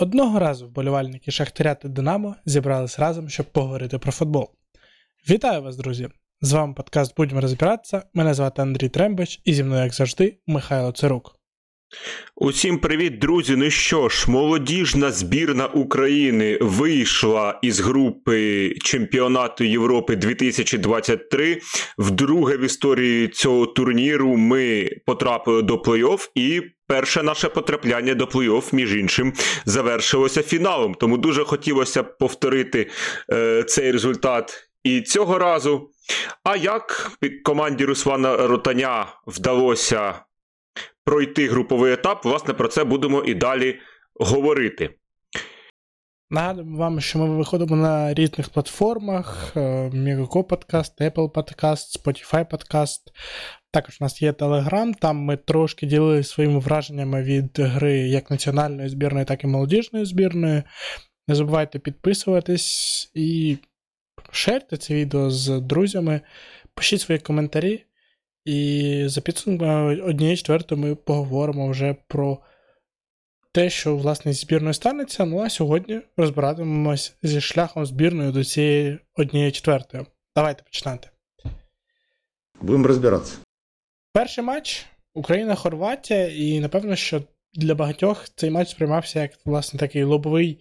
Одного разу вболівальники Шахтаря та Динамо зібрались разом, щоб поговорити про футбол. Вітаю вас, друзі! З вами подкаст Будемо розбиратися. Мене звати Андрій Трембич, і зі мною, як завжди, Михайло Цирук. Усім привіт, друзі. Ну що ж, молодіжна збірна України вийшла із групи чемпіонату Європи 2023. Вдруге в історії цього турніру ми потрапили до плей-офф і. Перше наше потрапляння до плей-офф, між іншим, завершилося фіналом. Тому дуже хотілося повторити е, цей результат і цього разу. А як команді Руслана Ротаня вдалося пройти груповий етап, власне, про це будемо і далі говорити. Нагадуємо вам, що ми виходимо на різних платформах: Miraco Podcast, Apple Podcast, Spotify Podcast. Також у нас є Telegram, там ми трошки ділилися своїми враженнями від гри як національної збірної, так і молодіжної збірної. Не забувайте підписуватись і шерте це відео з друзями, пишіть свої коментарі. І за підсумками однієї четвертої ми поговоримо вже про те, що власне зі збірною станеться. Ну а сьогодні розбиратимемось зі шляхом збірної до цієї однієї четвертої. Давайте починати. Будемо розбиратися. Перший матч Україна-Хорватія, і напевно, що для багатьох цей матч сприймався як власне такий лобовий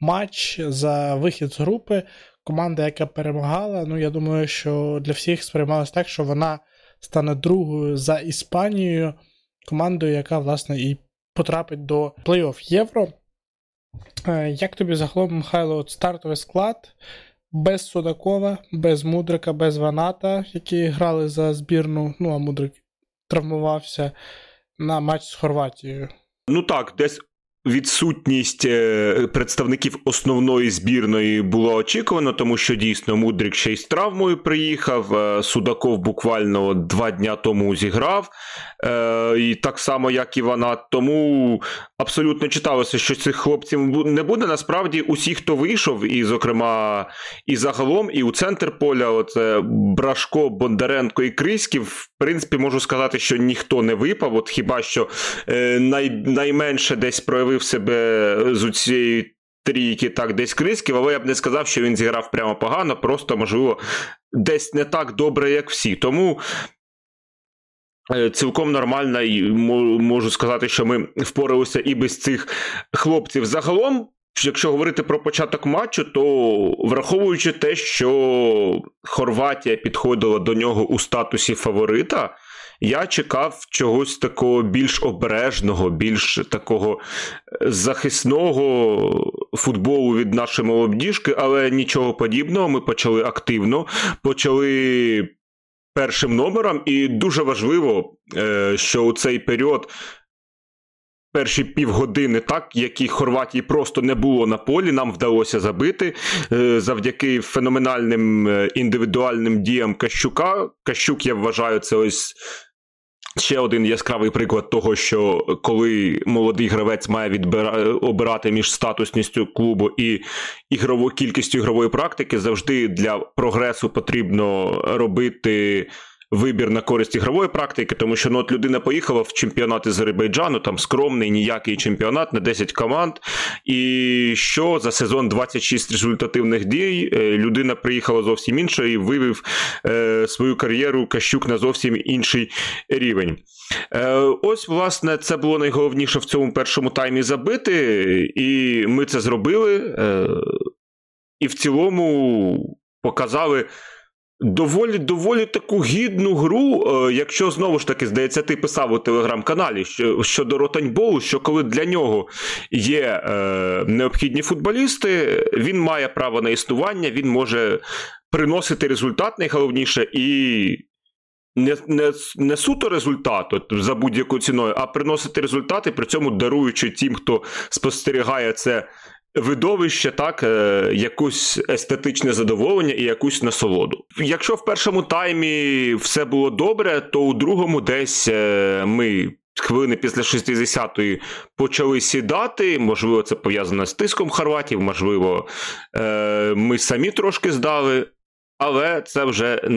матч за вихід з групи. Команда, яка перемагала, ну я думаю, що для всіх сприймалось так, що вона стане другою за Іспанією, командою, яка, власне, і потрапить до плей-офф Євро. Е, як тобі загалом, Михайло, от стартовий склад без Судакова, без Мудрика, без Ваната, які грали за збірну, ну а Мудрик травмувався на матч з Хорватією? Ну так, десь Відсутність е, представників основної збірної було очікувано, тому що дійсно Мудрик ще й з травмою приїхав. Е, Судаков буквально два дня тому зіграв, е, і так само, як і вона. Тому абсолютно читалося, що цих хлопців не буде. Насправді, усі, хто вийшов, і, зокрема, і загалом, і у центр поля, оце Брашко, Бондаренко і Криськів, в принципі, можу сказати, що ніхто не випав. От хіба що най, найменше десь проявив проявив себе з цієї трійки так десь Крисків, але я б не сказав, що він зіграв прямо погано, просто, можливо, десь не так добре, як всі. Тому. Е, цілком нормально і можу сказати, що ми впоралися і без цих хлопців. Загалом, якщо говорити про початок матчу, то враховуючи те, що Хорватія підходила до нього у статусі фаворита, я чекав чогось такого більш обережного, більш такого е, захисного футболу від нашої молодіжки, але нічого подібного. Ми почали активно, почали першим номером, і дуже важливо, е, що у цей період. Перші півгодини, так, які Хорватії просто не було на полі, нам вдалося забити е, завдяки феноменальним індивідуальним діям Кащука. Кащук, я вважаю, це ось Ще один яскравий приклад того, що коли молодий гравець має відбира... обирати між статусністю клубу і ігрово... кількістю ігрової практики, завжди для прогресу потрібно робити вибір на користь ігрової практики, тому що ну, от людина поїхала в чемпіонат із Азербайджану, там скромний ніякий чемпіонат на 10 команд. І що за сезон 26 результативних дій е, людина приїхала зовсім інша і вивів е, свою кар'єру Кащук на зовсім інший рівень. Е, Ось, власне, це було найголовніше в цьому першому таймі забити, і ми це зробили. Е, І в цілому показали. Доволі доволі таку гідну гру, е, якщо знову ж таки, здається, ти писав у телеграм-каналі що, щодо Ротаньболу, що коли для нього є е, необхідні футболісти, він має право на існування, він може приносити результат найголовніше і не не, не суто результат от, за будь-якою ціною, а приносити результати, при цьому даруючи тим, хто спостерігає це видовище, так, е, якусь естетичне задоволення і якусь насолоду. Якщо в першому таймі все було добре, то у другому десь е, ми. Хвилини після 60-ї почали сідати. Можливо, це пов'язано з тиском Хорватів, можливо, е, ми самі трошки здали, але це вже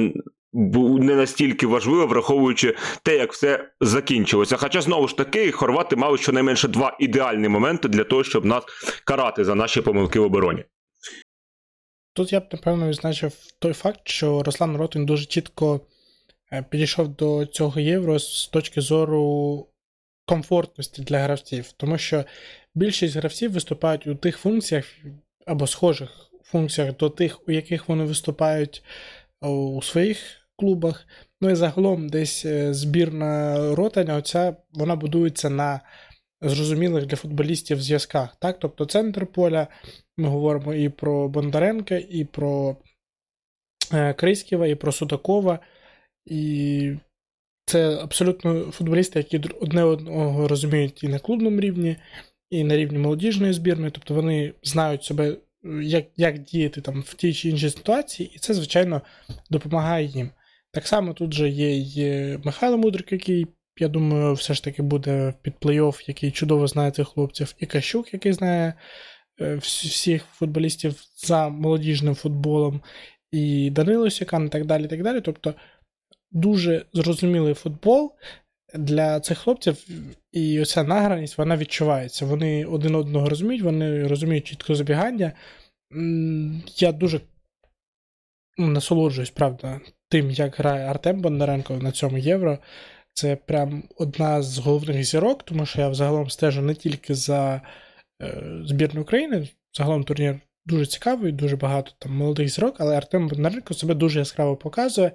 не настільки важливо, враховуючи те, як все закінчилося. Хоча знову ж таки, хорвати мали щонайменше два ідеальні моменти для того, щоб нас карати за наші помилки в обороні. Тут я б напевно відзначив той факт, що Руслан Ротин дуже чітко е, підійшов до цього євро з точки зору комфортності для гравців, тому що більшість гравців виступають у тих функціях або схожих функціях до тих, у яких вони виступають у своїх клубах. Ну і загалом десь е, збірна ротання, оця вона будується на зрозумілих для футболістів зв'язках. Так? Тобто центр поля, ми говоримо і про Бондаренка, і про е, Криськіва, і про Судакова. І це абсолютно футболісти, які одне одного розуміють і на клубному рівні, і на рівні молодіжної збірної. Тобто вони знають себе, як як діяти там в тій чи іншій ситуації, і це, звичайно, допомагає їм. Так само тут же є й Михайло Мудрик, який, я думаю, все ж таки буде під плей-офф, який чудово знає цих хлопців, і Кащук, який знає е, всіх футболістів за молодіжним футболом, і Данило Сікан, і так далі. так далі. Тобто дуже зрозумілий футбол для цих хлопців, і оця награність вона відчувається. Вони один одного розуміють, вони розуміють чітко забігання. Я дуже ну, насолоджуюсь, правда, тим, як грає Артем Бондаренко на цьому євро. Це прям одна з головних зірок, тому що я взагалом стежу не тільки за е, збірну України. Загалом турнір дуже цікавий, дуже багато там молодих зірок, але Артем Бондаренко себе дуже яскраво показує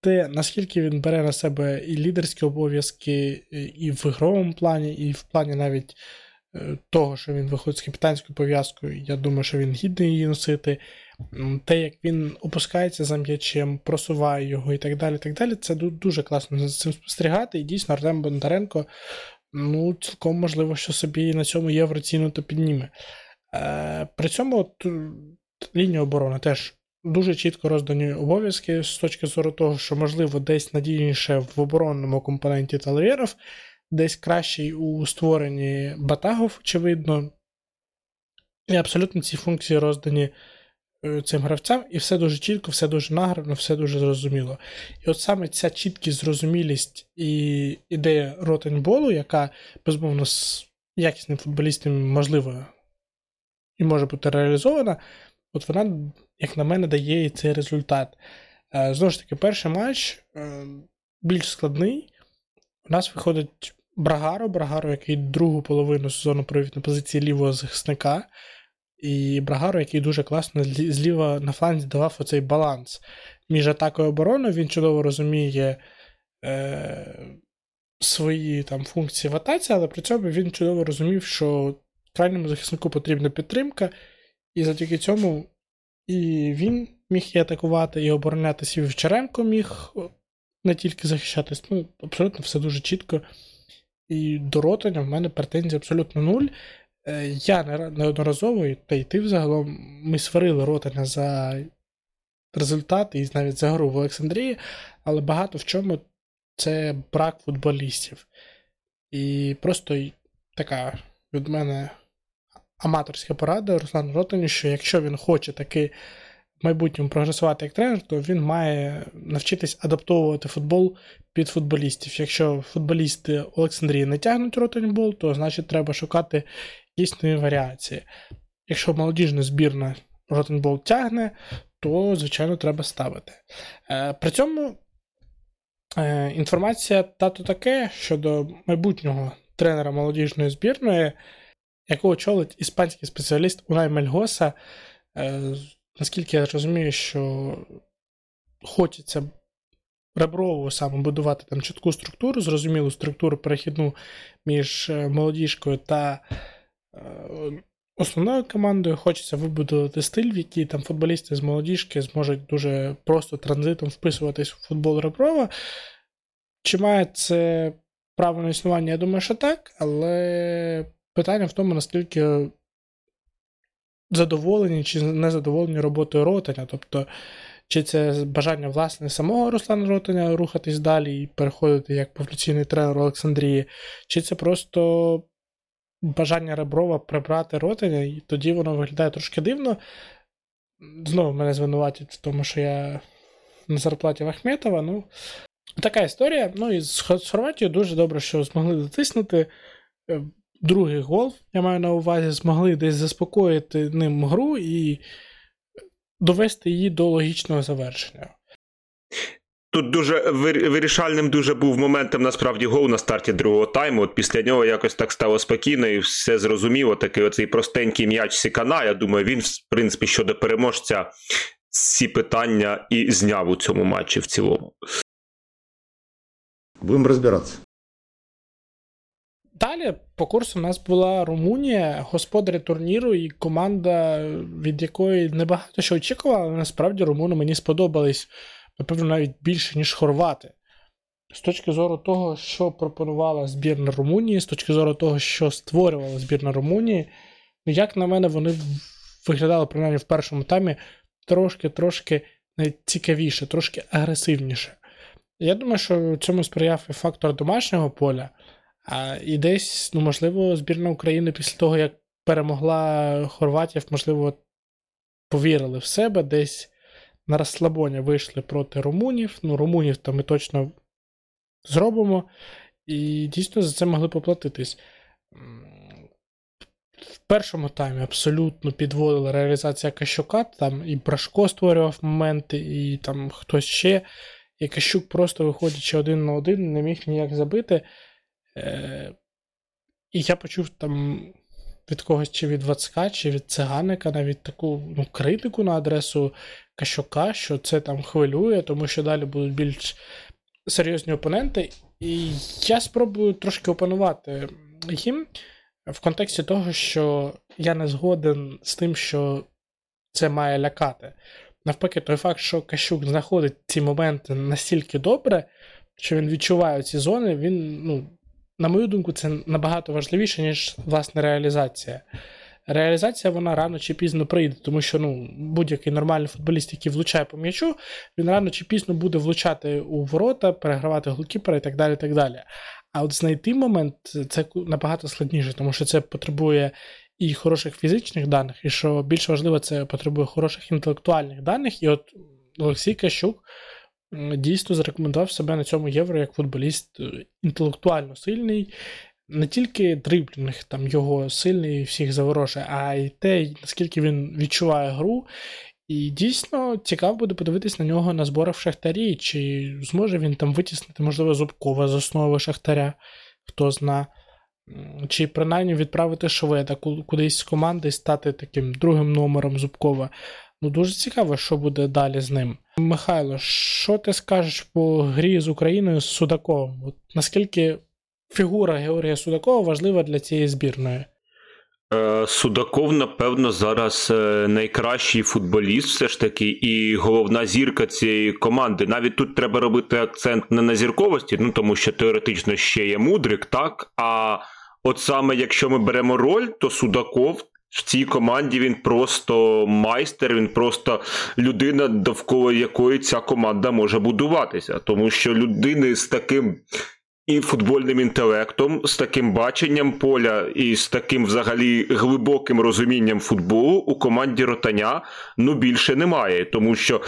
те, наскільки він бере на себе і лідерські обов'язки, і в ігровому плані, і в плані навіть е, того, що він виходить з капітанською пов'язкою, я думаю, що він гідний її носити. Те, як він опускається за м'ячем, просуває його і так далі, так далі, це дуже класно за цим спостерігати. І дійсно Артем Бондаренко, ну, цілком можливо, що собі на цьому євро ціну то підніме. Е, При цьому от, лінія оборони теж дуже чітко роздані обов'язки з точки зору того, що, можливо, десь надійніше в оборонному компоненті талерів, десь кращий у створенні батагов, очевидно. І абсолютно ці функції роздані е, цим гравцям, і все дуже чітко, все дуже награно, все дуже зрозуміло. І от саме ця чіткість, зрозумілість і ідея ротенболу, яка, безумовно, з якісним футболістом можливо і може бути реалізована, от вона як на мене, дає і цей результат. Е, знову ж таки, перший матч е, більш складний. У нас виходить Брагаро, Брагаро, який другу половину сезону провів на позиції лівого захисника. І Брагаро, який дуже класно зліва на фланзі давав оцей баланс між атакою і обороною. Він чудово розуміє е, свої там функції в атаці, але при цьому він чудово розумів, що крайньому захиснику потрібна підтримка, і завдяки цьому і він міг і атакувати, і оборонятися, і Вівчаренко міг не тільки захищатись. Ну, абсолютно все дуже чітко. І до Ротаня в мене претензій абсолютно нуль. Е, я неодноразово, та й ти взагалом, ми сварили Ротаня за результати і навіть за гру в Олександрії, але багато в чому це брак футболістів. І просто така від мене аматорська порада Руслану Ротані, що якщо він хоче таки в майбутньому прогресувати як тренер, то він має навчитись адаптовувати футбол під футболістів. Якщо футболісти Олександрії не тягнуть ротанібол, то значить треба шукати дійсної варіації. Якщо молодіжна збірна ротанбол тягне, то, звичайно, треба ставити. Е, при цьому е, інформація тато таке щодо майбутнього тренера молодіжної збірної яку очолить іспанський спеціаліст Унай Мельгоса. Е, наскільки я розумію, що хочеться реброву саме будувати там чітку структуру, зрозумілу структуру перехідну між молодіжкою та основною командою. Хочеться вибудувати стиль, в який там футболісти з молодіжки зможуть дуже просто транзитом вписуватись в футбол Реброва. Чи має це право на існування? Я думаю, що так, але Питання в тому, наскільки задоволені чи незадоволені роботою Ротаня. Тобто, чи це бажання власне самого Руслана Ротаня рухатись далі і переходити як повноцінний тренер Олександрії, чи це просто бажання Реброва прибрати Ротаня, і тоді воно виглядає трошки дивно. Знову мене звинуватять в тому, що я на зарплаті Вахметова. Ну, така історія. Ну і з Хорватією дуже добре, що змогли дотиснути. Е, другий гол, я маю на увазі, змогли десь заспокоїти ним гру і довести її до логічного завершення. Тут дуже вирішальним дуже був моментом насправді гол на старті другого тайму. От після нього якось так стало спокійно і все зрозуміло. Такий оцей простенький м'яч Сікана. Я думаю, він, в принципі, щодо переможця ці питання і зняв у цьому матчі в цілому. Будемо розбиратися. Далі по курсу у нас була Румунія, господарі турніру і команда, від якої небагато що очікували, але насправді румуни мені сподобались, напевно, навіть більше, ніж хорвати. З точки зору того, що пропонувала збірна Румунії, з точки зору того, що створювала збірна Румунії, ну, як на мене, вони виглядали, принаймні в першому таймі, трошки-трошки цікавіше, трошки агресивніше. Я думаю, що цьому сприяв і фактор домашнього поля. А, І десь, ну, можливо, збірна України після того, як перемогла Хорватів, можливо, повірили в себе, десь на розслабоні вийшли проти румунів. Ну, румунів то ми точно зробимо. І дійсно за це могли поплатитись. В першому таймі абсолютно підводила реалізація Кащука, там і Брашко створював моменти, і там хтось ще. І Кащук просто виходячи один на один, не міг ніяк забити. Е, І я почув там від когось чи від Вацка, чи від циганика навіть таку ну, критику на адресу Кащука, що це там хвилює, тому що далі будуть більш серйозні опоненти. І я спробую трошки опанувати їм в контексті того, що я не згоден з тим, що це має лякати. Навпаки, той факт, що Кащук знаходить ці моменти настільки добре, що він відчуває ці зони, він ну, на мою думку, це набагато важливіше, ніж власне реалізація. Реалізація вона рано чи пізно прийде, тому що ну, будь-який нормальний футболіст, який влучає по м'ячу, він рано чи пізно буде влучати у ворота, перегравати голкіпера і так далі. так далі. А от знайти момент це набагато складніше, тому що це потребує і хороших фізичних даних, і що більш важливо, це потребує хороших інтелектуальних даних. І от Олексій Кащук дійсно зарекомендував себе на цьому євро як футболіст е, інтелектуально сильний. Не тільки дриблінг там його сильний всіх заворожує, а й те, наскільки він відчуває гру. І дійсно цікаво буде подивитись на нього на зборах в Шахтарі, чи зможе він там витіснити, можливо, Зубкова з основи Шахтаря, хто зна. Чи принаймні відправити Шведа кудись з команди і стати таким другим номером Зубкова. Ну, дуже цікаво, що буде далі з ним. Михайло, що ти скажеш по грі з Україною з Судаковим? От Наскільки фігура Георгія Судакова важлива для цієї збірної? Е, Судаков, напевно, зараз е, найкращий футболіст, все ж таки, і головна зірка цієї команди. Навіть тут треба робити акцент не на зірковості, ну тому що теоретично ще є мудрик, так. А от саме якщо ми беремо роль, то Судаков в цій команді він просто майстер, він просто людина, довкола якої ця команда може будуватися. Тому що людини з таким і футбольним інтелектом, з таким баченням поля і з таким взагалі глибоким розумінням футболу у команді Ротаня ну більше немає. Тому що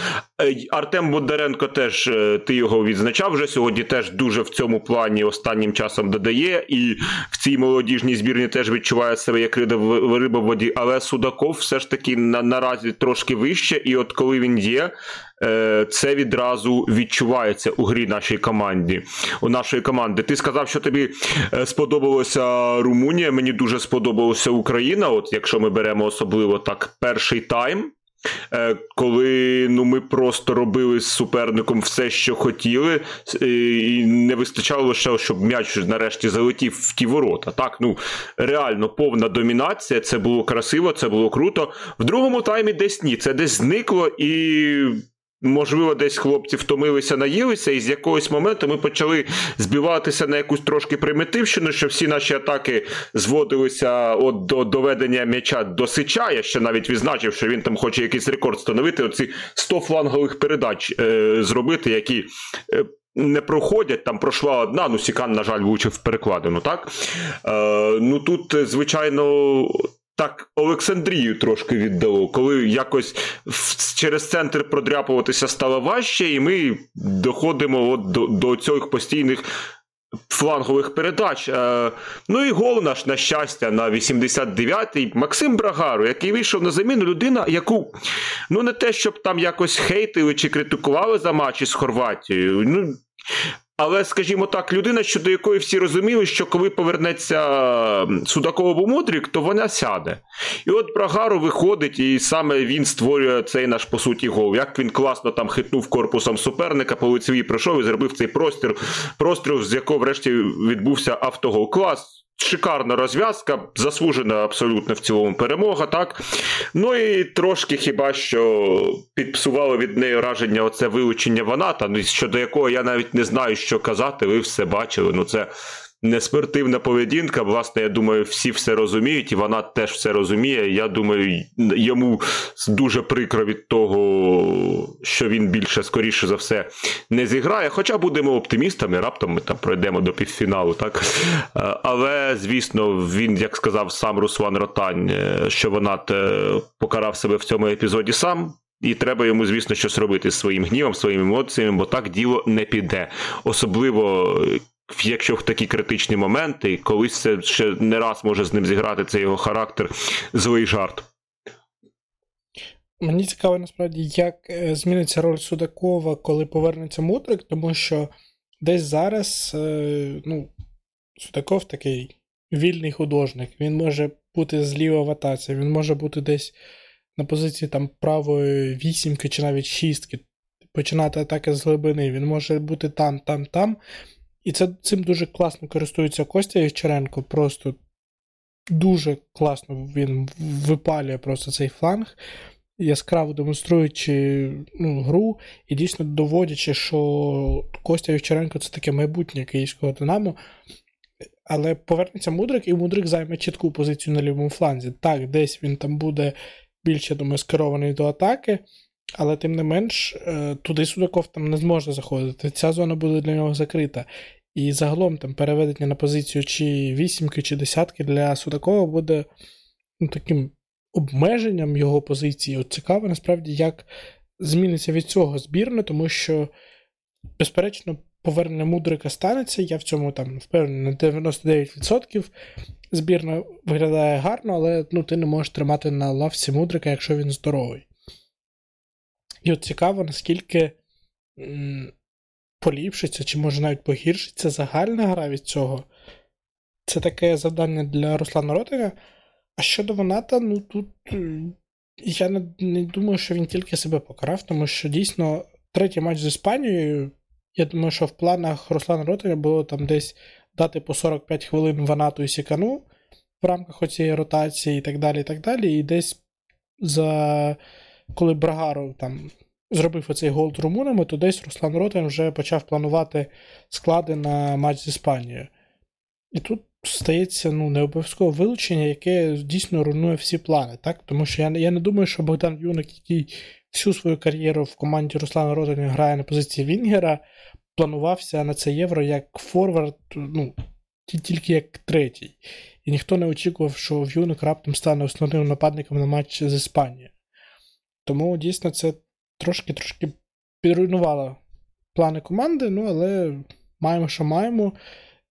е, Артем Бондаренко теж е, ти його відзначав вже сьогодні. Теж дуже в цьому плані останнім часом додає, і в цій молодіжній збірні теж відчуває себе як риба в воді. Але Судаков все ж таки на наразі трошки вище, і от коли він є. Е, це відразу відчувається у грі нашій команді. У нашої команди. Ти сказав, що тобі е, сподобалося Румунія. Мені дуже сподобалася Україна. От якщо ми беремо особливо так перший тайм. Е, коли ну, ми просто робили з суперником все, що хотіли, і не вистачало лише, щоб м'яч нарешті залетів в ті ворота. Так, ну реально повна домінація. Це було красиво, це було круто. В другому таймі десь ні, це десь зникло і Можливо, десь хлопці втомилися, наїлися, і з якогось моменту ми почали збиватися на якусь трошки примітивщину, що всі наші атаки зводилися от до доведення м'яча до сича. Я ще навіть відзначив, що він там хоче якийсь рекорд встановити. Оці 100 флангових передач е, зробити, які. Е, не проходять, там пройшла одна, ну Сікан, на жаль, влучив перекладину, так? Е, Ну тут, звичайно, так Олександрію трошки віддало, коли якось через центр продряпуватися стало важче, і ми доходимо от до, до цих постійних флангових передач. Е, ну і гол наш, на щастя, на 89-й Максим Брагару, який вийшов на заміну людина, яку ну не те, щоб там якось хейтили чи критикували за матчі з Хорватією. ну але, скажімо так, людина, щодо якої всі розуміли, що коли повернеться Судакова або Мудрік, то вона сяде. І от Брагару виходить, і саме він створює цей наш по суті гол. Як він класно там хитнув корпусом суперника, по лицевій пройшов і зробив цей простір, простір, з якого врешті відбувся автогол. Клас шикарна розв'язка, заслужена абсолютно в цілому перемога, так? Ну і трошки хіба що підпсувало від неї враження оце вилучення Ваната, ну, щодо якого я навіть не знаю, що казати, ви все бачили. Ну це неспортивна поведінка. Власне, я думаю, всі все розуміють, і вона теж все розуміє. Я думаю, йому дуже прикро від того, що він більше, скоріше за все, не зіграє. Хоча будемо оптимістами, раптом ми там пройдемо до півфіналу, так? Е, але, звісно, він, як сказав сам Руслан Ротань, е, що вона покарав себе в цьому епізоді сам. І треба йому, звісно, щось робити з своїм гнівом, своїми емоціями, бо так діло не піде. Особливо якщо в такі критичні моменти, колись це ще не раз може з ним зіграти цей його характер, злий жарт. Мені цікаво насправді, як е, зміниться роль Судакова, коли повернеться Мудрик, тому що десь зараз е, ну, Судаков такий вільний художник. Він може бути зліва в атаці, він може бути десь на позиції там правої вісімки чи навіть шістки, починати атаки з глибини. Він може бути там, там, там. І це цим дуже класно користується Костя Євчаренко. Просто дуже класно він випалює просто цей фланг, яскраво демонструючи ну, гру і дійсно доводячи, що Костя Євчаренко це таке майбутнє київського Динамо. Але повернеться Мудрик, і Мудрик займе чітку позицію на лівому фланзі. Так, десь він там буде більше, думаю, скерований до атаки, але тим не менш, е, туди Судаков там не зможе заходити. Ця зона буде для нього закрита. І загалом там переведення на позицію чи вісімки, чи десятки для Судакова буде ну, таким обмеженням його позиції. От Цікаво, насправді, як зміниться від цього збірна, тому що, безперечно, повернення Мудрика станеться. Я в цьому там впевнений на 99%. Збірна виглядає гарно, але ну, ти не можеш тримати на лавці Мудрика, якщо він здоровий. І от цікаво, наскільки м- поліпшиться, чи може навіть погіршиться загальна гра від цього. Це таке завдання для Руслана Ротика. А щодо Ваната, ну тут е, я не, не думаю, що він тільки себе покарав, тому що дійсно третій матч з Іспанією. Я думаю, що в планах Руслана Ротика було там десь дати по 45 хвилин Ванату і Сікану в рамках оцієї ротації і так далі. І так далі. І десь за коли Брагару там зробив оцей гол румунами, то десь Руслан Ротен вже почав планувати склади на матч з Іспанією. І тут стається ну, не обов'язково вилучення, яке дійсно руйнує всі плани. так? Тому що я я не думаю, що Богдан Юник, який всю свою кар'єру в команді Руслана Ротеня грає на позиції Вінгера, планувався на це євро як форвард, ну, тільки як третій. І ніхто не очікував, що В'юник раптом стане основним нападником на матч з Іспанією. Тому дійсно це трошки-трошки підруйнувала плани команди, ну але маємо, що маємо.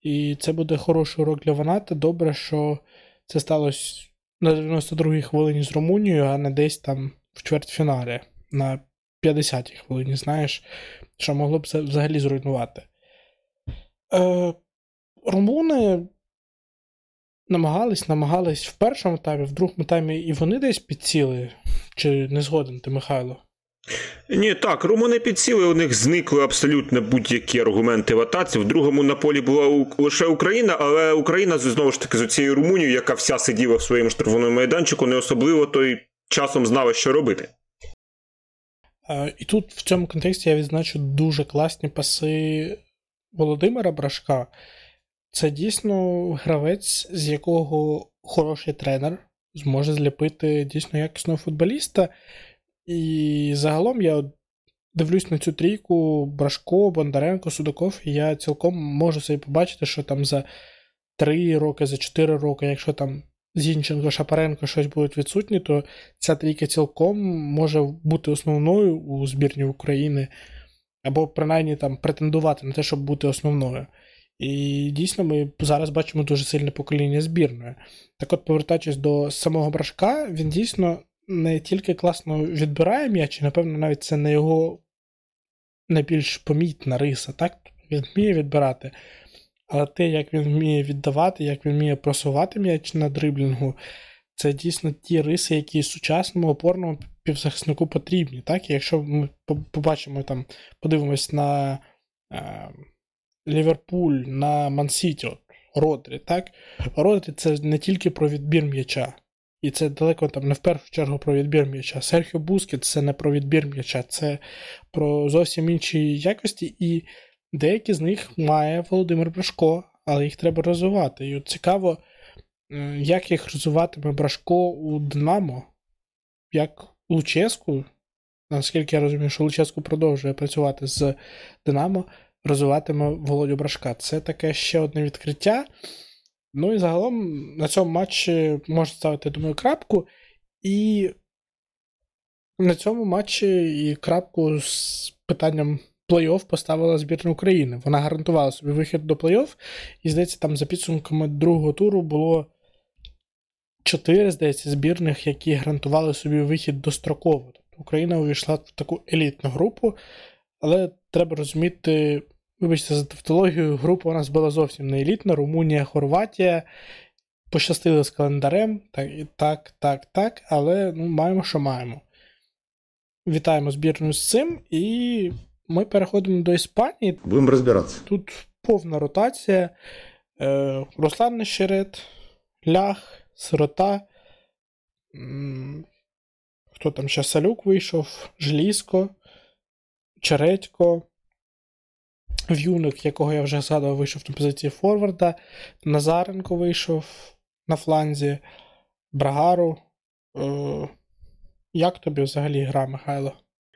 І це буде хороший урок для Ваната. Добре, що це сталося на 92-й хвилині з Румунією, а не десь там в чвертьфіналі на 50-й хвилині, знаєш, що могло б це взагалі зруйнувати. Е, Румуни намагались, намагались в першому таймі, в другому таймі і вони десь підціли. Чи не згоден ти, Михайло? Ні, так, румуни підсіли, у них зникли абсолютно будь-які аргументи в атаці. В другому на полі була лише Україна, але Україна знову ж таки з цією Румунією, яка вся сиділа в своєму штрафному майданчику, не особливо той часом знала, що робити. І тут в цьому контексті я відзначу дуже класні паси Володимира Брашка. Це дійсно гравець, з якого хороший тренер зможе зліпити дійсно якісного футболіста. І загалом я дивлюсь на цю трійку Брашко, Бондаренко, Судаков, і я цілком можу собі побачити, що там за 3 роки, за 4 роки, якщо там Зінченко, Шапаренко щось будуть відсутні, то ця трійка цілком може бути основною у збірні України, або принаймні там претендувати на те, щоб бути основною. І дійсно ми зараз бачимо дуже сильне покоління збірної. Так от, повертаючись до самого брашка, він дійсно не тільки класно відбирає м'яч, і, напевно, навіть це не його найбільш помітна риса. так? Він вміє відбирати. Але те, як він вміє віддавати, як він вміє просувати м'яч на дриблінгу, це дійсно ті риси, які сучасному опорному півзахиснику потрібні. Так? І якщо ми побачимо там, подивимось на е, Ліверпуль, на Мансіті, Родрі, так? Родрі це не тільки про відбір м'яча. І це далеко там не в першу чергу про відбір м'яча. Серхіо Бускет це не про відбір м'яча, це про зовсім інші якості, і деякі з них має Володимир Брашко, але їх треба розвивати. І от цікаво, як їх розвиватиме Брашко у Динамо, як Луческу, наскільки я розумію, що Луческу продовжує працювати з Динамо, розвиватиме Володю Брашка. Це таке ще одне відкриття. Ну і загалом на цьому матчі можна ставити, думаю, крапку. І на цьому матчі і крапку з питанням плей-офф поставила збірна України. Вона гарантувала собі вихід до плей-офф, і, здається, там за підсумками другого туру було чотири, здається, збірних, які гарантували собі вихід достроково. Тобто Україна увійшла в таку елітну групу, але треба розуміти. Вибачте, за тавтологію, група у нас була зовсім не елітна. Румунія, Хорватія. Пощастили з календарем. Так, так, так, так, але ну, маємо, що маємо. Вітаємо збірну з цим, і ми переходимо до Іспанії. Будемо розбиратися. Тут повна ротація. Е, Руслан Нещерет, Лях, Сирота. Хто там ще Салюк вийшов? Желізко, Чередько. В'юник, якого я вже згадував, вийшов на позиції Форварда. Назаренко вийшов на фланзі, Брагару. Е, Як тобі взагалі гра, Михайло?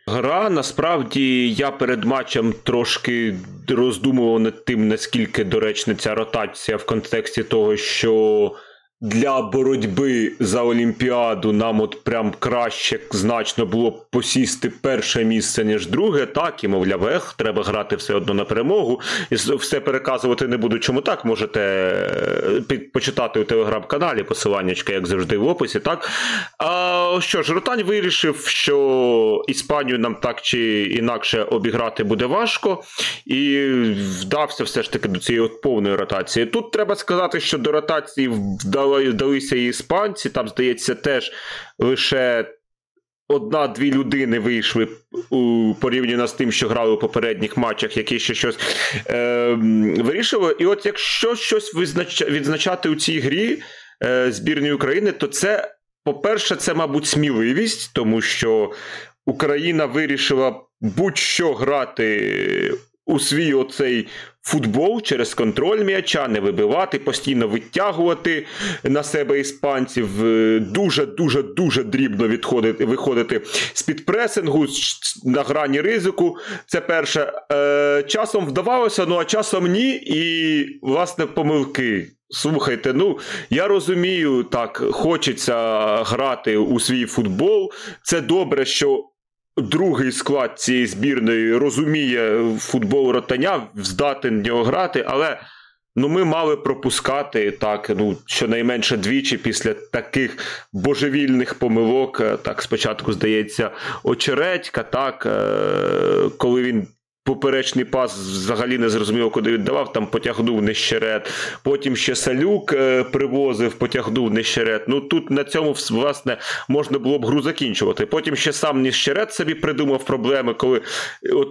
Гра насправді я перед матчем трошки роздумував над тим, наскільки доречна ця ротація в контексті того, що для боротьби за Олімпіаду нам от прям краще значно було б посісти перше місце, ніж друге. Так, і мовляв, ех, треба грати все одно на перемогу. І все переказувати не буду. Чому так? Можете е, почитати у телеграм-каналі посиланнячка, як завжди, в описі. так. А що ж, Ротань вирішив, що Іспанію нам так чи інакше обіграти буде важко, і вдався все ж таки до цієї повної ротації. Тут треба сказати, що до ротації вдалися і іспанці. Там, здається, теж лише одна-дві людини вийшли порівняно з тим, що грали у попередніх матчах, які ще щось е, вирішили. І от якщо щось відзначати у цій грі е, збірної України, то це, по-перше, це, мабуть, сміливість, тому що Україна вирішила будь-що грати у свій оцей футбол через контроль м'яча, не вибивати, постійно витягувати на себе іспанців, дуже-дуже дуже дрібно відходити, виходити з під пресингу на грані ризику. Це перше. Е, Часом вдавалося, ну а часом ні. І, власне, помилки. Слухайте, ну я розумію, так, хочеться грати у свій футбол. Це добре, що другий склад цієї збірної розуміє футбол ротання, здатен нього грати, але ну, ми мали пропускати так, ну, щонайменше двічі після таких божевільних помилок. Так, спочатку здається, очередька, так, е, коли він Поперечний пас взагалі не зрозуміло, куди віддавав, там потягнув нещерет. Потім ще салюк е, привозив, потягнув нещерет. Ну тут на цьому власне можна було б гру закінчувати. Потім ще сам нещерет собі придумав проблеми, коли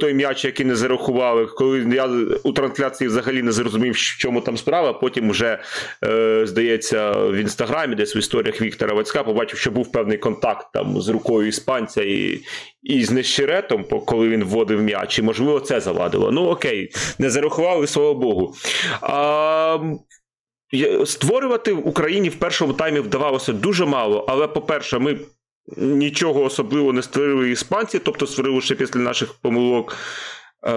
той м'яч, який не зарахували, коли я у трансляції взагалі не зрозумів, в чому там справа. Потім вже е, здається в інстаграмі, десь в історіях Віктора Вацька, побачив, що був певний контакт там з рукою іспанця і і з нещеретом, коли він вводив м'яч, і можливо це завадило. Ну окей, не зарахували, слава Богу. А, Створювати в Україні в першому таймі вдавалося дуже мало, але, по-перше, ми нічого особливо не створили іспанці, тобто створили ще після наших помилок. Е,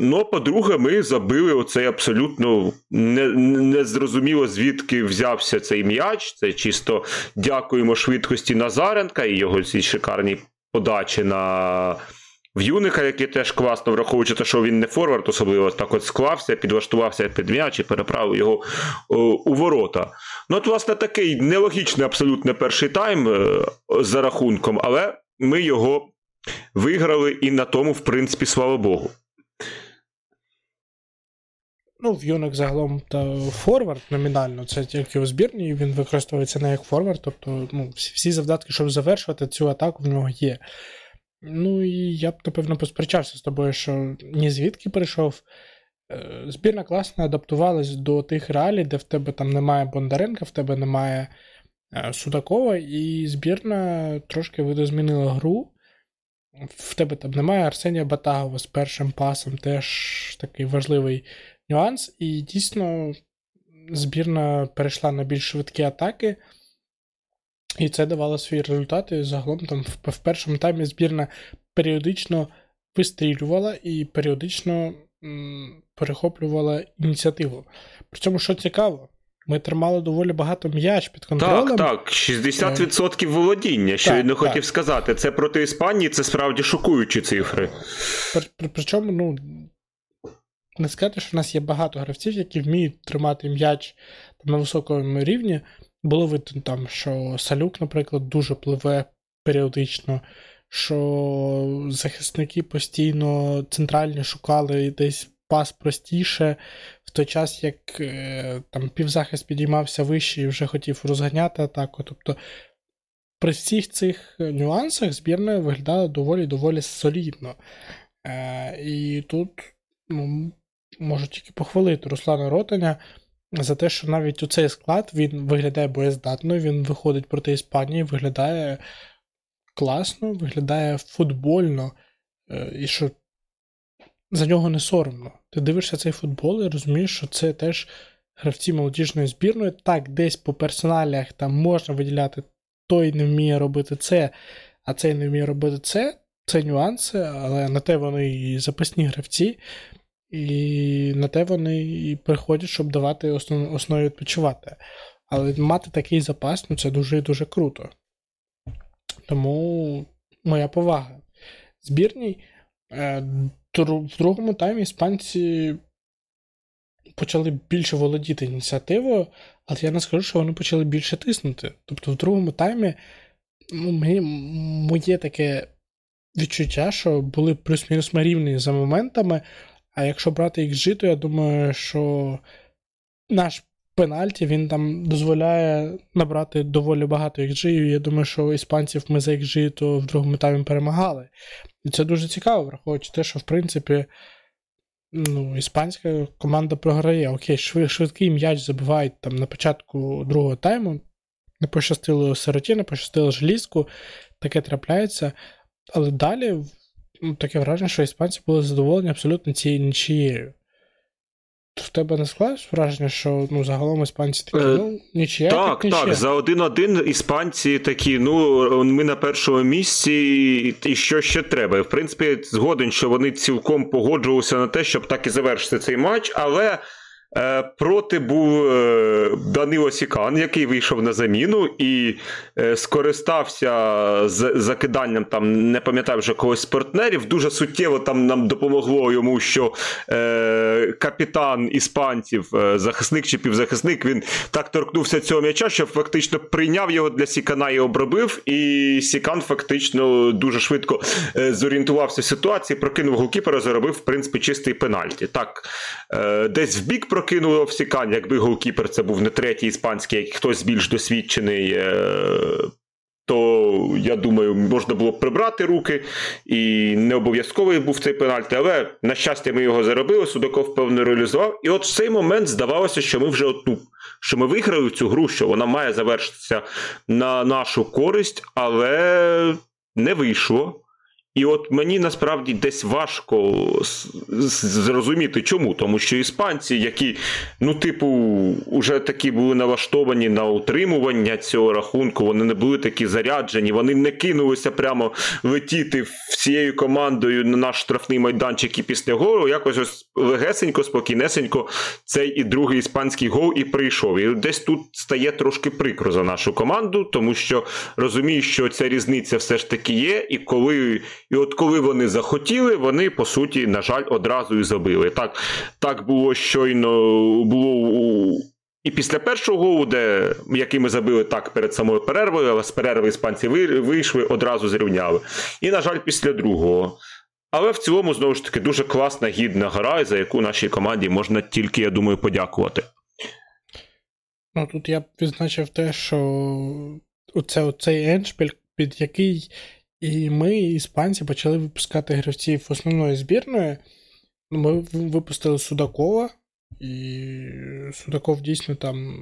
ну, по-друге, ми забили оцей абсолютно незрозуміло, не звідки взявся цей м'яч. Це чисто дякуємо швидкості Назаренка і його цій шикарній подачі на В'юника, який теж класно, враховуючи те, що він не форвард, особливо так от склався, підлаштувався під м'яч і переправив його о, у ворота. Ну, от, власне, такий нелогічний абсолютно перший тайм е, за рахунком, але ми його виграли, і на тому, в принципі, слава Богу. Ну, в юнок загалом та форвард номінально, це тільки у збірні, він використовується не як форвард, тобто ну, всі завдатки, щоб завершувати цю атаку, в нього є. Ну і я б, напевно, посперечався з тобою, що ні звідки прийшов. Е, збірна класно адаптувалась до тих реалій, де в тебе там немає Бондаренка, в тебе немає е, Судакова, і збірна трошки видозмінила гру. В тебе там немає Арсенія Батагова з першим пасом, теж такий важливий нюанс. І дійсно збірна перейшла на більш швидкі атаки. І це давало свої результати. Загалом там в, в першому таймі збірна періодично вистрілювала і періодично м, перехоплювала ініціативу. Причому, що цікаво, ми тримали доволі багато м'яч під контролем. Так, так, 60% володіння, що так, він не хотів сказати. Це проти Іспанії, це справді шокуючі цифри. При, при, причому, ну. Не сказати, що в нас є багато гравців, які вміють тримати м'яч на високому рівні, було видно там, що Салюк, наприклад, дуже пливе періодично, що захисники постійно центральні шукали десь пас простіше, в той час, як е, там півзахист підіймався вище і вже хотів розганяти атаку. Тобто при всіх цих нюансах збірна виглядала доволі-доволі солідно. Е, І тут ну, можу тільки похвалити Руслана Ротаня за те, що навіть у цей склад він виглядає боєздатно, він виходить проти Іспанії, виглядає класно, виглядає футбольно, е, і що за нього не соромно. Ти дивишся цей футбол і розумієш, що це теж гравці молодіжної збірної. Так, десь по персоналях там можна виділяти, той не вміє робити це, а цей не вміє робити це. Це нюанси, але на те вони і запасні гравці. І на те вони і приходять, щоб давати основ, основі відпочивати. Але мати такий запас, ну це дуже і дуже круто. Тому моя повага. Збірній. Е, в другому таймі іспанці почали більше володіти ініціативою, але я не скажу, що вони почали більше тиснути. Тобто, в другому таймі ну, мені, моє таке відчуття, що були плюс-мінус рівні за моментами, а якщо брати XG, то я думаю, що наш пенальті він там дозволяє набрати доволі багато XG, і я думаю, що іспанців ми за XG то в другому таймі перемагали. І це дуже цікаво, враховуючи те, що в принципі ну, іспанська команда програє. Окей, швидкий м'яч забивають там на початку другого тайму. Не пощастило сироті, не пощастило желізку, таке трапляється. Але далі таке враження, що іспанці були задоволені абсолютно цією нічією. В тебе не склалось враження, що ну, загалом іспанці такі, е, ну, нічия. Так, так, так, за один-один іспанці такі, ну, ми на першому місці, і що ще треба. В принципі, згоден, що вони цілком погоджувалися на те, щоб так і завершити цей матч, але. Е, проти був е, Данило Сікан, який вийшов на заміну і е, скористався з закиданням там, не пам'ятаю вже когось з партнерів. Дуже суттєво там нам допомогло йому, що е, капітан іспанців, захисник чи півзахисник, він так торкнувся цього м'яча, що фактично прийняв його для Сікана і обробив. І Сікан фактично дуже швидко зорієнтувався в ситуації, прокинув голкіпера, заробив в принципі чистий пенальті. Так, е, десь в бік прокинуло всікань, якби голкіпер це був не третій іспанський, як хтось більш досвідчений. Е, то, я думаю, можна було б прибрати руки, і не обов'язковий був цей пенальти, але, на щастя, ми його заробили, Судаков певно реалізував. І от в цей момент здавалося, що ми вже оту, що ми виграли цю гру, що вона має завершитися на нашу користь, але не вийшло. І от мені насправді десь важко зрозуміти, чому. Тому що іспанці, які, ну, типу, вже такі були налаштовані на утримування цього рахунку, вони не були такі заряджені, вони не кинулися прямо летіти всією командою на наш штрафний майданчик і після голу. Якось ось легесенько, спокійнесенько, цей і другий іспанський гол і прийшов. І десь тут стає трошки прикро за нашу команду, тому що розумію, що ця різниця все ж таки є, і коли. І от коли вони захотіли, вони по суті, на жаль, одразу і забили. Так так було щойно було у. І після першого голу, де, який ми забили так перед самою перервою, але з перерви іспанці вийшли, одразу зрівняли. І, на жаль, після другого. Але в цілому, знову ж таки, дуже класна, гідна гра, за яку нашій команді можна тільки, я думаю, подякувати. Ну, Тут я б відзначив те, що оце, оцей еншпіль, під який і ми, іспанці, почали випускати гравців основної збірної. Ну, ми випустили Судакова, і Судаков дійсно там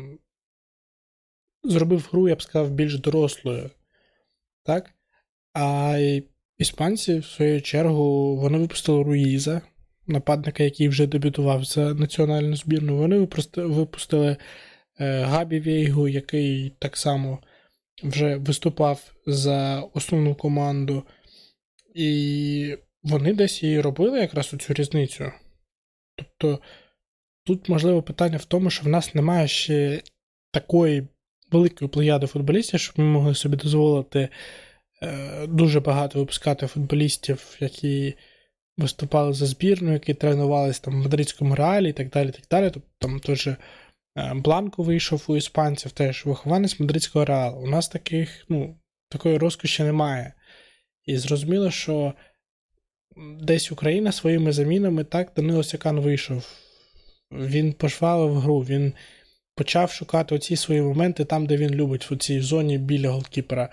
зробив гру, я б сказав, більш дорослою. Так? А іспанці, в свою чергу, вони випустили Руїза, нападника, який вже дебютував за національну збірну. Вони випустили е, Габі Вейгу, який так само вже виступав за основну команду, і вони десь її робили якраз у цю різницю. Тобто тут можливо питання в тому, що в нас немає ще такої великої плеяди футболістів, щоб ми могли собі дозволити е, дуже багато випускати футболістів, які виступали за збірну, які тренувалися там в мадридському реалі і так далі. так далі. Тобто там теж Бланко вийшов у іспанців теж вихованець мадридського реалу. У нас таких, ну, такої розкоші немає. І зрозуміло, що десь Україна своїми замінами так Данило Сякан вийшов. Він пожвавив гру, він почав шукати оці свої моменти там, де він любить, в цій зоні біля голкіпера.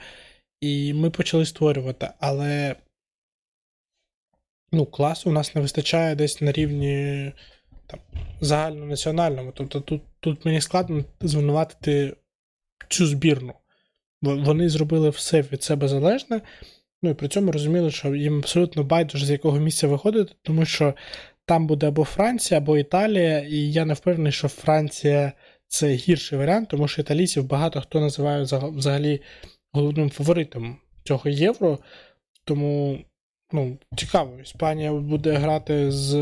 І ми почали створювати. Але ну, класу у нас не вистачає десь на рівні там, загальнонаціональному. Тобто тут тут мені складно звинуватити цю збірну. Вони зробили все від себе залежне, ну і при цьому розуміли, що їм абсолютно байдуже, з якого місця виходити, тому що там буде або Франція, або Італія, і я не впевнений, що Франція це гірший варіант, тому що італійців багато хто називає взагалі головним фаворитом цього євро. Тому ну, цікаво, Іспанія буде грати з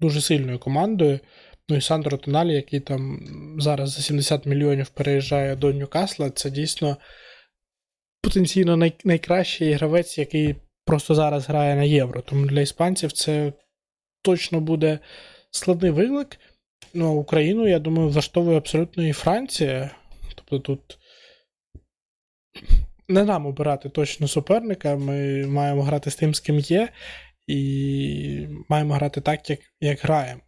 дуже сильною командою. Ну і Сандро Тоналі, який там зараз за 70 мільйонів переїжджає до Ньюкасла, це дійсно потенційно най- найкращий гравець, який просто зараз грає на євро. Тому для іспанців це точно буде складний виклик. Ну, а Україну, я думаю, влаштовує абсолютно і Франція. Тобто тут не нам обирати точно суперника, ми маємо грати з тим, з ким є і маємо грати так, як як граємо.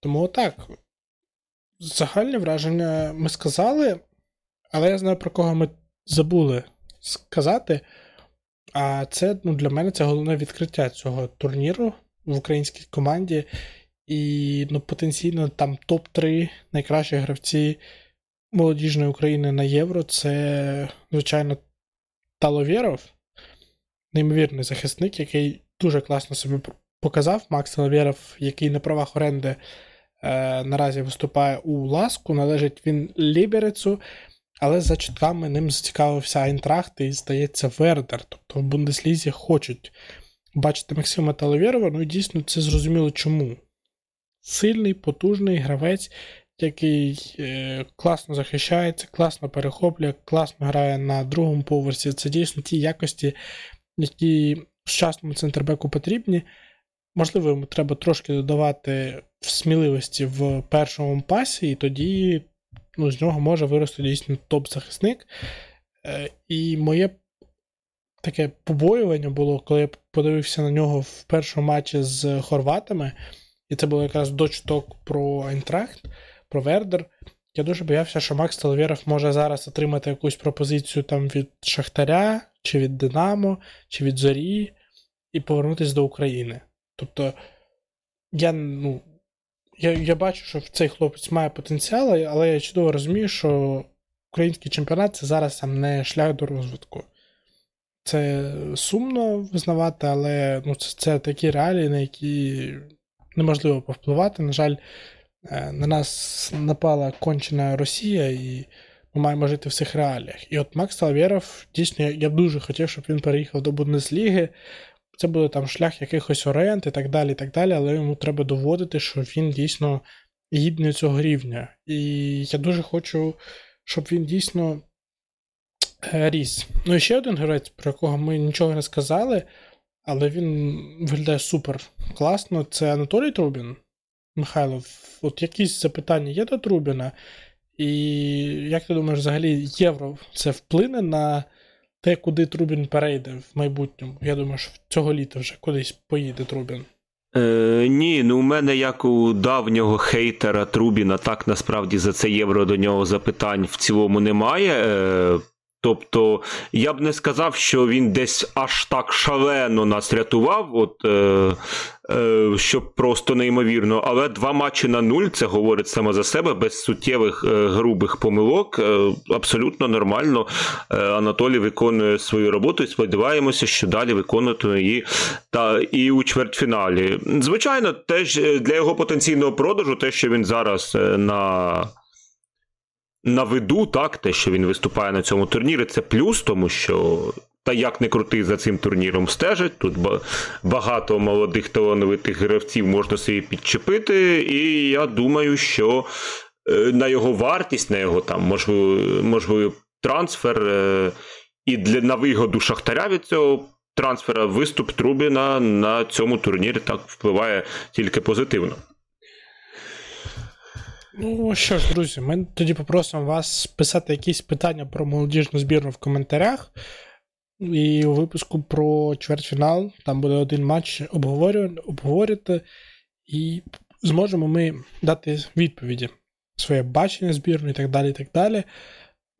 Тому так, загальне враження ми сказали, але я знаю, про кого ми забули сказати. А це ну, для мене це головне відкриття цього турніру в українській команді. І ну, потенційно там топ-3 найкращі гравці молодіжної України на Євро це, звичайно, Таловєров, неймовірний захисник, який дуже класно собі показав. Макс Лавєров, який на правах оренди е, наразі виступає у Ласку, належить він Ліберецу, але за чутками ним зацікавився Айнтрахт і, здається, Вердер. Тобто в Бундеслізі хочуть бачити Максима Талавєрова, ну і дійсно це зрозуміло чому. Сильний, потужний гравець, який е, класно захищається, класно перехоплює, класно грає на другому поверсі. Це дійсно ті якості, які сучасному центрбеку потрібні. Можливо, йому треба трошки додавати сміливості в першому пасі, і тоді ну, з нього може вирости дійсно топ-захисник. Е, і моє таке побоювання було, коли я подивився на нього в першому матчі з хорватами, і це було якраз дочуток про Айнтрахт, про Вердер. Я дуже боявся, що Макс Талвєров може зараз отримати якусь пропозицію там від Шахтаря, чи від Динамо, чи від Зорі, і повернутися до України. Тобто, я ну, я, я бачу, що цей хлопець має потенціал, але я чудово розумію, що український чемпіонат це зараз там не шлях до розвитку. це сумно визнавати, але ну, це, це такі реалії, на які неможливо повпливати. На жаль, на нас напала кончена Росія, і ми маємо жити в цих реаліях. І от Макс Талвєров, дійсно, я, дуже хотів, щоб він переїхав до Бундесліги. Це буде там шлях якихось орієнт і так далі, і так далі, але йому треба доводити, що він дійсно гідний цього рівня. І я дуже хочу, щоб він дійсно е, ріс. Ну і ще один гравець, про якого ми нічого не сказали, але він виглядає супер класно. Це Анатолій Трубін. Михайло, от якісь запитання є до Трубіна? І як ти думаєш, взагалі євро це вплине на те, куди Трубін перейде в майбутньому? Я думаю, що цього літа вже кудись поїде Трубін. Е, Ні, ну у мене як у давнього хейтера Трубіна, так насправді за це євро до нього запитань в цілому немає. Е, Тобто я б не сказав, що він десь аж так шалено нас рятував, от, е, е, щоб просто неймовірно. Але два матчі на нуль це говорить саме за себе, без суттєвих е, грубих помилок. Е, абсолютно нормально. Е, Анатолій виконує свою роботу і сподіваємося, що далі виконувати її та і у чвертьфіналі. Звичайно, теж е, для його потенційного продажу, те, що він зараз е, на на виду, так, те, що він виступає на цьому турнірі, це плюс, тому що. Та як не крути за цим турніром стежить. Тут багато молодих талановитих гравців можна собі підчепити, і я думаю, що е, на його вартість, на його там можливий, можливий трансфер е, і для на вигоду Шахтаря від цього трансфера виступ Трубіна на цьому турнірі так впливає тільки позитивно. Ну що ж, друзі, ми тоді попросимо вас писати якісь питання про молодіжну збірну в коментарях. І у випуску про чвертьфінал там буде один матч обговорювати, і зможемо ми дати відповіді, своє бачення збірної і так далі. і так далі.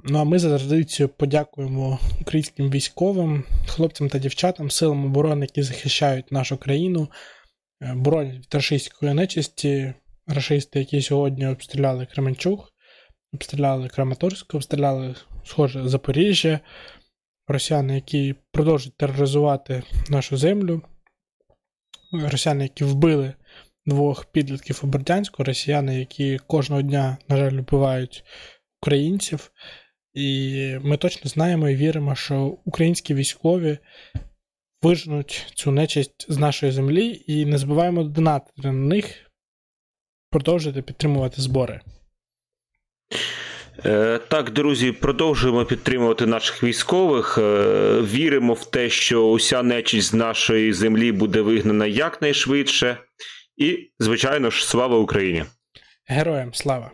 Ну а ми за традицією подякуємо українським військовим, хлопцям та дівчатам, силам оборони, які захищають нашу країну, е, боронять від рашистської нечисті рашисти, які сьогодні обстріляли Кременчуг, обстріляли Краматорськ, обстріляли, схоже, Запоріжжя, росіяни, які продовжують тероризувати нашу землю, росіяни, які вбили двох підлітків у Бердянську, росіяни, які кожного дня, на жаль, вбивають українців. І ми точно знаємо і віримо, що українські військові виженуть цю нечисть з нашої землі. І не забуваємо донатити на них продовжуйте підтримувати збори. Е, так, друзі, продовжуємо підтримувати наших військових. Е, віримо в те, що уся нечість з нашої землі буде вигнана якнайшвидше. І, звичайно ж, слава Україні! Героям слава!